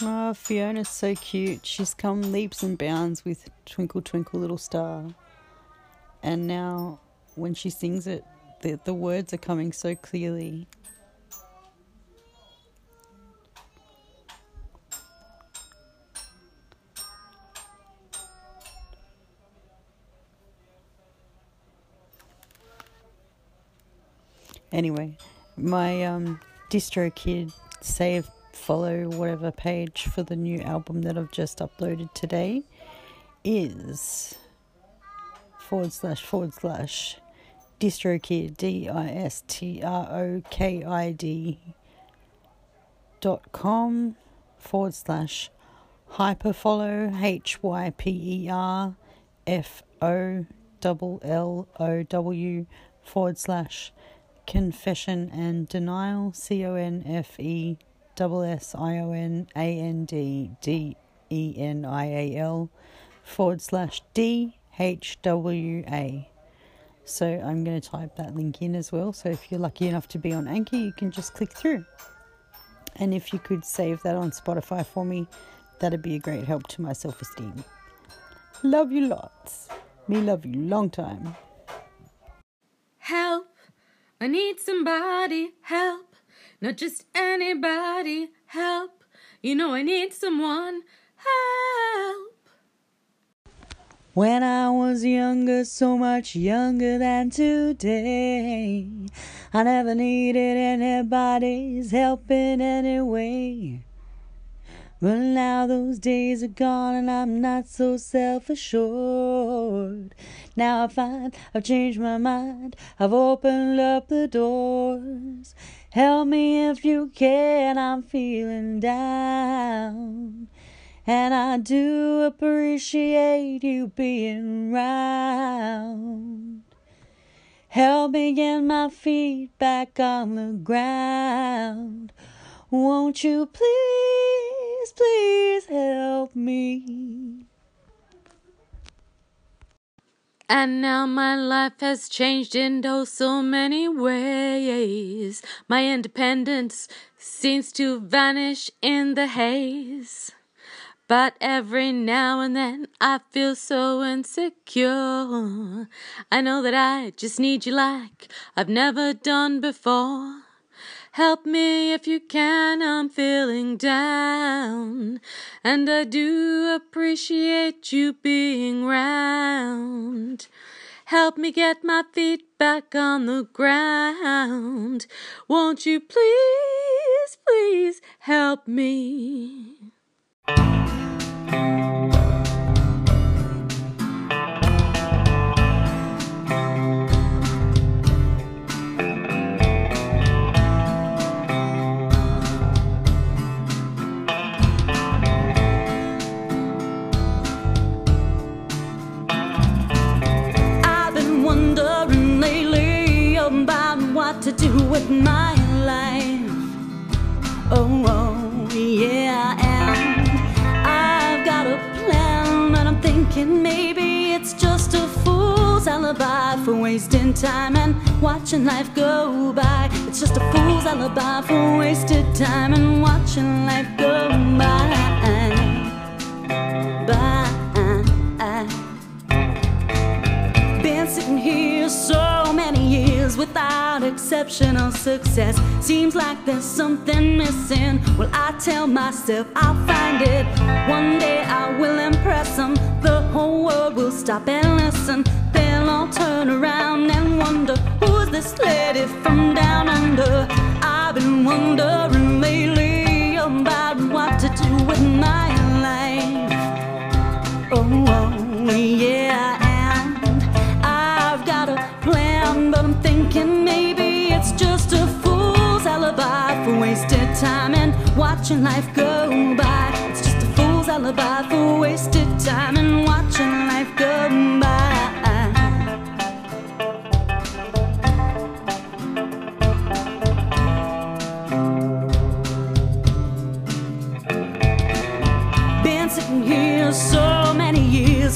Oh, Fiona's so cute. She's come leaps and bounds with Twinkle Twinkle Little Star. And now, when she sings it, the, the words are coming so clearly. Anyway, my um, DistroKid save, follow, whatever page for the new album that I've just uploaded today is forward slash forward slash distrokid d i s t r o k i d dot com forward slash hyperfollow h y p e r f o double l o w forward slash confession and denial c o n f e double s i o n a n d d e n i a l forward slash d h w a so I'm going to type that link in as well. So if you're lucky enough to be on Anchor, you can just click through. And if you could save that on Spotify for me, that'd be a great help to my self esteem. Love you lots. Me love you long time. Help! I need somebody. Help! Not just anybody. Help! You know I need someone. Help! When I was younger, so much younger than today, I never needed anybody's help in any way. But now those days are gone and I'm not so self assured. Now I find I've changed my mind, I've opened up the doors. Help me if you can, I'm feeling down. And I do appreciate you being round. Help me get my feet back on the ground. Won't you please, please help me? And now my life has changed in oh so many ways. My independence seems to vanish in the haze. But every now and then I feel so insecure. I know that I just need you like I've never done before. Help me if you can, I'm feeling down. And I do appreciate you being round. Help me get my feet back on the ground. Won't you please, please help me? Time and watching life go by. It's just a fool's alibi for wasted time and watching life go by. By. Been sitting here so many years without exceptional success. Seems like there's something missing. Well, I tell myself I'll find it. One day I will impress them. The whole world will stop and listen. All turn around and wonder who's this lady from down under. I've been wondering lately about what to do with my life. Oh, oh, yeah, and I've got a plan, but I'm thinking maybe it's just a fool's alibi for wasted time and watching life go by. It's just a fool's alibi for wasted time and watching life go by.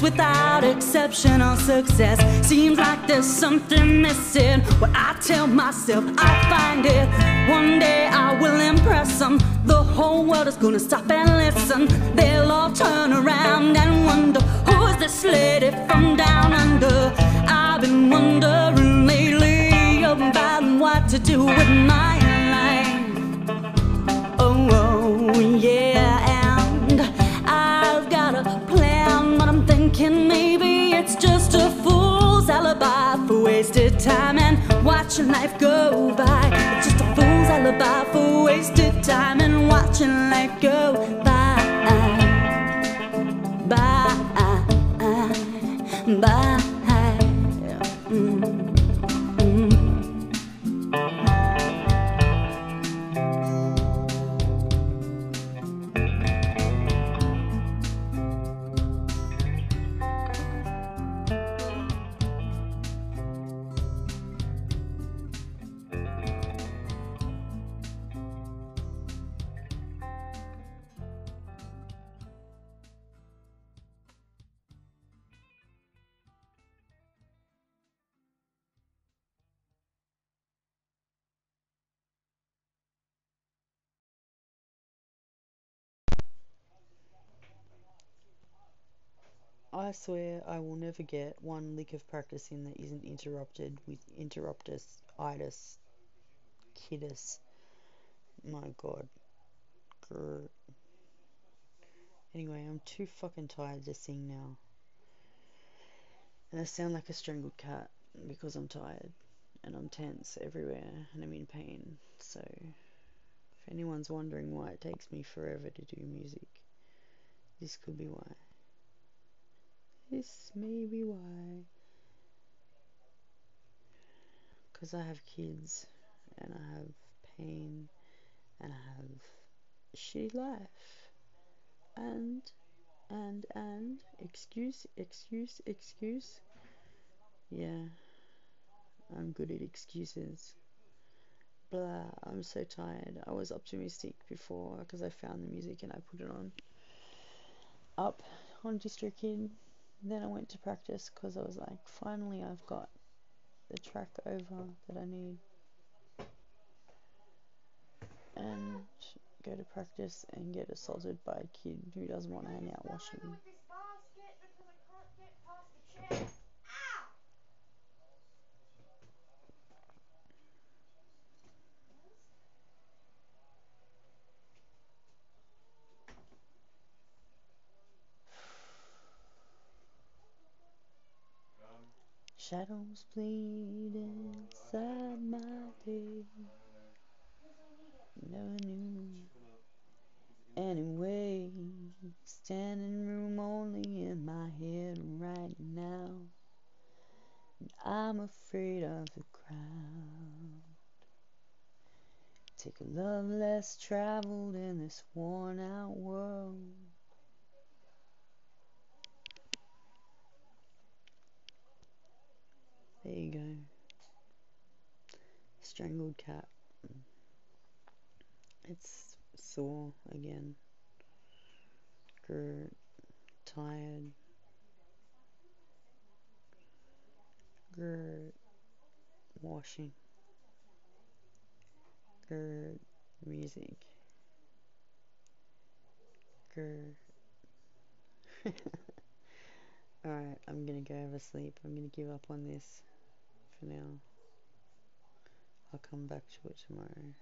Without exceptional success. Seems like there's something missing. What I tell myself, I'll find it. One day I will impress them. The whole world is gonna stop and listen. They'll all turn around and wonder who's this lady from down under. I've been wondering lately about what to do with my watching life go by. It's just a fool's alibi for wasted time and watching life go I swear I will never get one lick of practice in that isn't interrupted with interruptus itis kidus. My god. Grr. Anyway, I'm too fucking tired to sing now. And I sound like a strangled cat because I'm tired and I'm tense everywhere and I'm in pain. So, if anyone's wondering why it takes me forever to do music, this could be why. This may be why. Because I have kids and I have pain and I have shitty life. And, and, and, excuse, excuse, excuse. Yeah, I'm good at excuses. Blah, I'm so tired. I was optimistic before because I found the music and I put it on. Up on DistroKid. Then I went to practice because I was like, finally I've got the track over that I need. And go to practice and get assaulted by a kid who doesn't want to hang out washing. Shadows bleed inside my day. Never knew. Anyway, standing room only in my head right now. I'm afraid of the crowd. Take a love less traveled in this worn out world. There you go. Strangled cat. It's sore again. Grr, tired. Grr, washing. Grr, music. Grr. Alright, I'm gonna go have a sleep. I'm gonna give up on this for now. I'll come back to it tomorrow.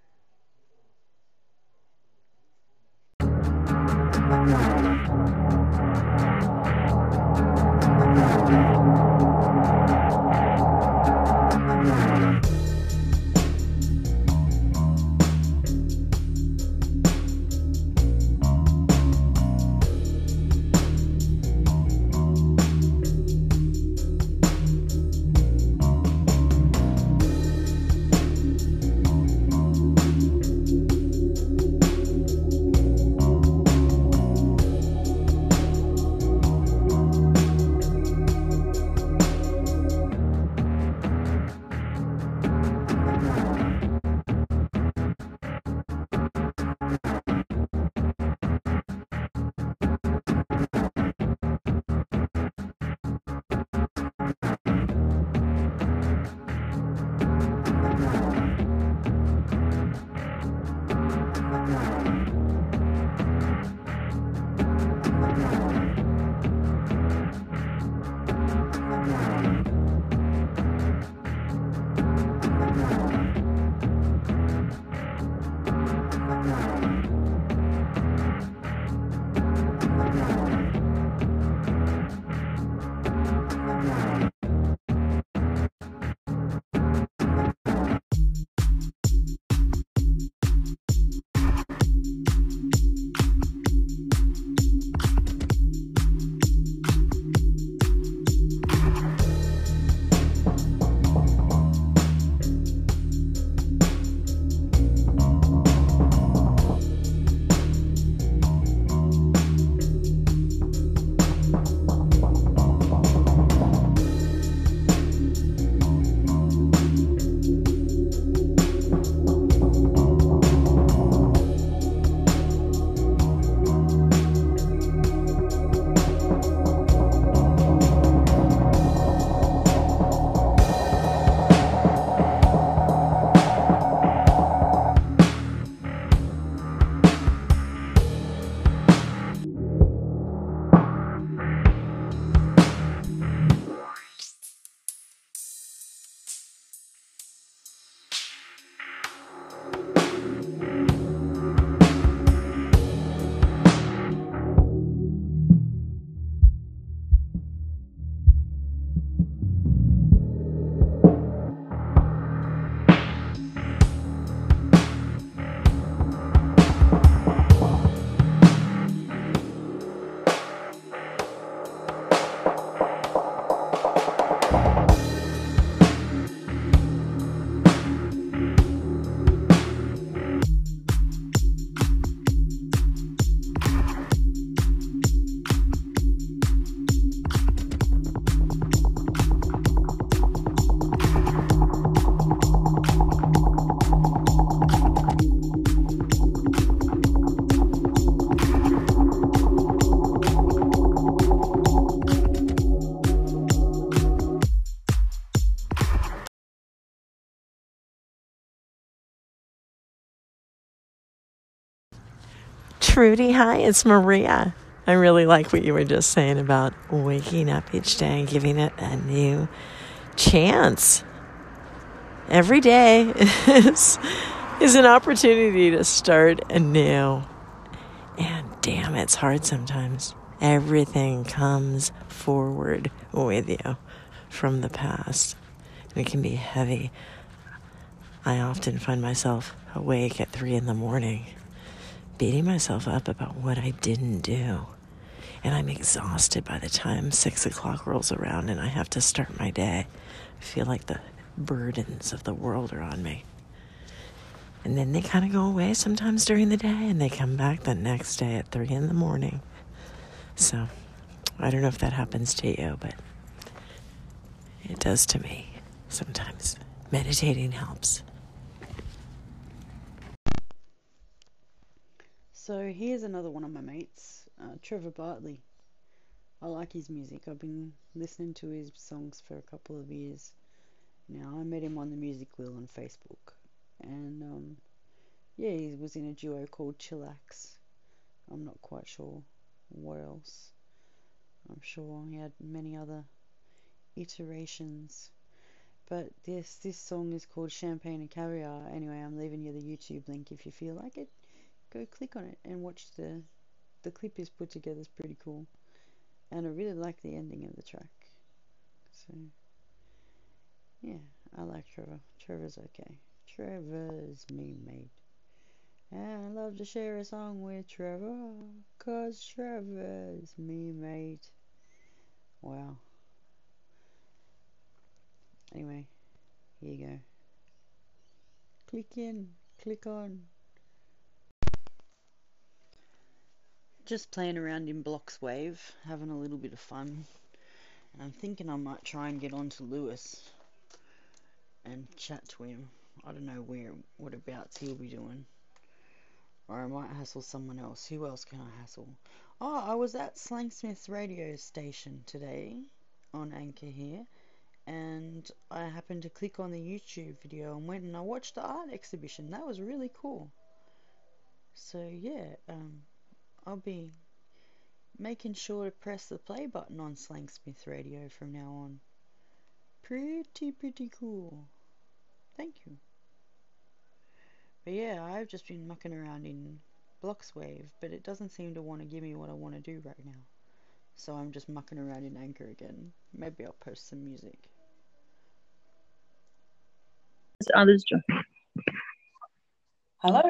Trudy. Hi, it's Maria. I really like what you were just saying about waking up each day and giving it a new chance. Every day is, is an opportunity to start anew. And damn, it's hard sometimes. Everything comes forward with you from the past. It can be heavy. I often find myself awake at three in the morning, beating myself up about what I didn't do. And I'm exhausted by the time six o'clock rolls around and I have to start my day. I feel like the burdens of the world are on me. And then they kind of go away sometimes during the day and they come back the next day at three in the morning. So I don't know if that happens to you, but it does to me sometimes. Meditating helps. So here's another one of my mates, uh, Trevor Bartley. I like his music. I've been listening to his songs for a couple of years now. I met him on the Music Wheel on Facebook, and um, yeah, he was in a duo called Chillax. I'm not quite sure what else. I'm sure he had many other iterations. But this this song is called Champagne and Caviar. Anyway, I'm leaving you the YouTube link if you feel like it. Go click on it and watch the the clip is put together. is pretty cool, and I really like the ending of the track. So yeah, I like Trevor. Trevor's okay. Trevor's me mate. And I love to share a song with Trevor, cause Trevor's me mate. Wow. Anyway, here you go. Click in, click on. Just playing around in Blocs Wave, having a little bit of fun. And I'm thinking I might try and get on to Lewis and chat to him. I don't know where, what abouts he'll be doing. Or I might hassle someone else. Who else can I hassle? Oh, I was at Slangsmith's radio station today on Anchor here and I happened to click on the YouTube video and went and I watched the art exhibition. That was really cool. So yeah, um, I'll be making sure to press the play button on Slangsmith Radio from now on. Pretty, pretty cool. Thank you. But yeah, I've just been mucking around in Blocs Wave, but it doesn't seem to want to give me what I want to do right now. So I'm just mucking around in Anchor again. Maybe I'll post some music. Others. Hello.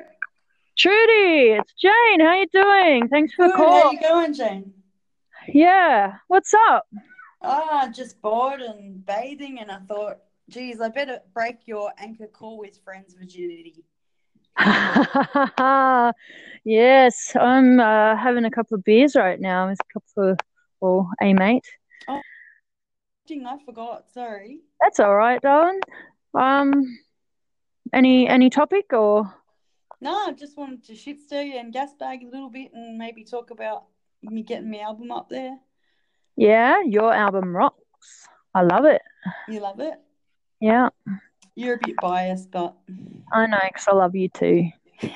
Trudy, it's Jane. How you doing? Thanks for the Good, call. How you going, Jane? Yeah. What's up? Ah, just bored and bathing, and I thought, geez, I better break your anchor call with friends virginity. yes, I'm uh, having a couple of beers right now with a couple of, well, a mate. Ding, I forgot. Sorry. That's all right, darling. Um, any any topic or? No, I just wanted to shit stir you and gas bag a little bit, and maybe talk about me getting my album up there. Yeah, your album rocks. I love it. You love it. Yeah, You're a bit biased, but I know because I love you too.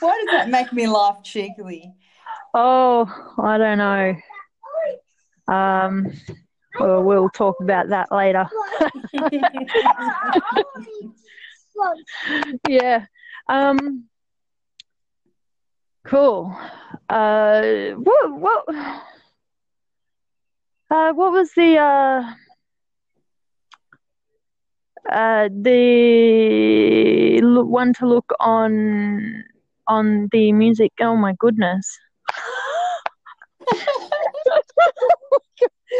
why does that make me laugh cheekily? Oh, I don't know. Um, well, we'll talk about that later. yeah. Um. Cool. Uh. What? What? Uh. What was the uh? Uh, the one to look on on the music. Oh my goodness.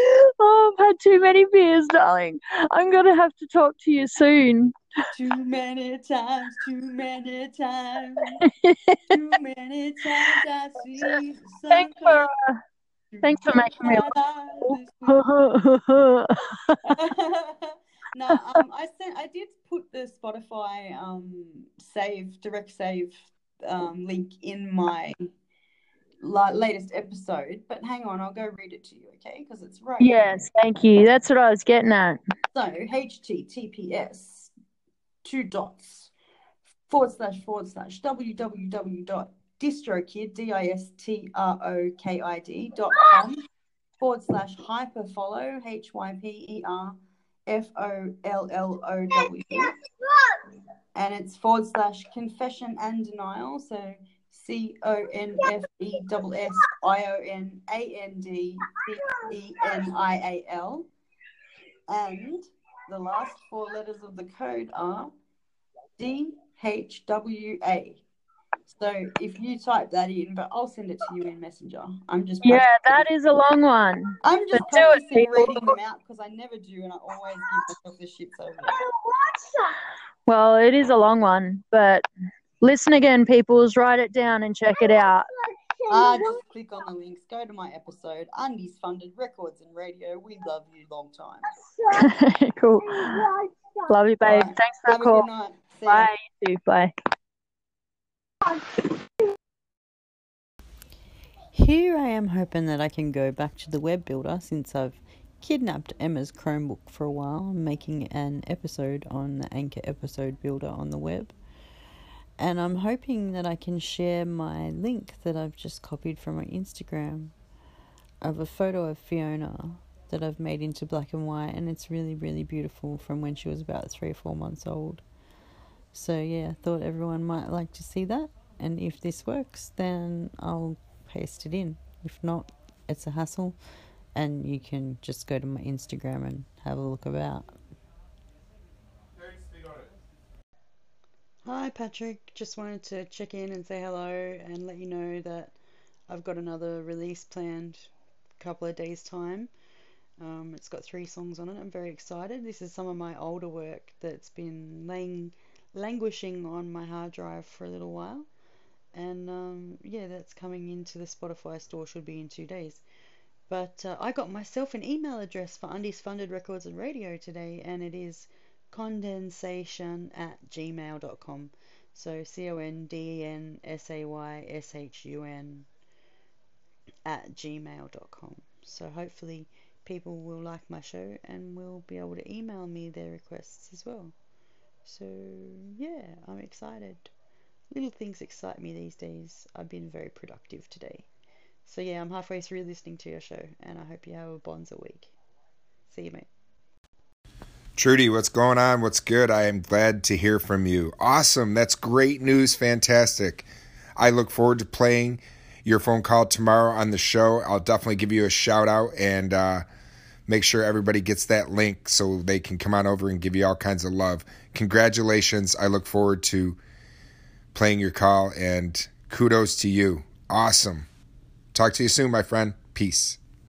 oh, I've had too many beers, darling. I'm gonna have to talk to you soon. Too many times, too many times, too many times I see Thanks for uh, thanks for making me laugh. no, um, I sent. I did put the Spotify um save direct save um link in my la- latest episode. But hang on, I'll go read it to you, okay? Because it's right. yes, thank you. That's what I was getting at. So HTTPS two dots forward slash forward slash www.distrokid, D-I-S-T-R-O-K-I-D dot com forward slash hyperfollow, H-Y-P-E-R-F-O-L-L-O-W. And it's forward slash confession and denial. So C O N F E S S I O N A N D T E N I A L. And the last four letters of the code are D H W A. So if you type that in, but I'll send it to you in Messenger. I'm just Yeah, practicing- that is a long one. I'm just but do it, reading them out because I never do, and I always give myself the shits over it. Well, it is a long one, but listen again, peoples. Write it down and check it out. Ah, just click on the links. Go to my episode, Undies Funded Records and Radio. We love you long time. cool. Love you, babe. Alright, Thanks for Have the call. night. Bye. You too. Bye. Here I am hoping that I can go back to the web builder since I've kidnapped Emma's Chromebook for a while, making an episode on the Anchor episode builder on the web. And I'm hoping that I can share my link that I've just copied from my Instagram of a photo of Fiona that I've made into black and white, and it's really, really beautiful from when she was about three or four months old. So, yeah, I thought everyone might like to see that, and if this works, then I'll paste it in. If not, it's a hassle, and you can just go to my Instagram and have a look about. Hi, Patrick. Just wanted to check in and say hello and let you know that I've got another release planned a couple of days' time. Um, it's got three songs on it. I'm very excited. This is some of my older work that's been laying, languishing on my hard drive for a little while. And um, yeah, that's coming into the Spotify store, should be in two days. But uh, I got myself an email address for Undies Funded Records and Radio today, and it is condensation at gmail.com. So C O N D E N S A Y S H U N at gmail.com. So hopefully people will like my show and will be able to email me their requests as well. So yeah, I'm excited. Little things excite me these days. I've been very productive today. So yeah, I'm halfway through listening to your show and I hope you have a bonza week. See you mate. Trudy, what's going on? What's good? I am glad to hear from you. Awesome. That's great news. Fantastic. I look forward to playing your phone call tomorrow on the show. I'll definitely give you a shout out and uh, make sure everybody gets that link so they can come on over and give you all kinds of love. Congratulations. I look forward to playing your call and kudos to you. Awesome. Talk to you soon, my friend. Peace.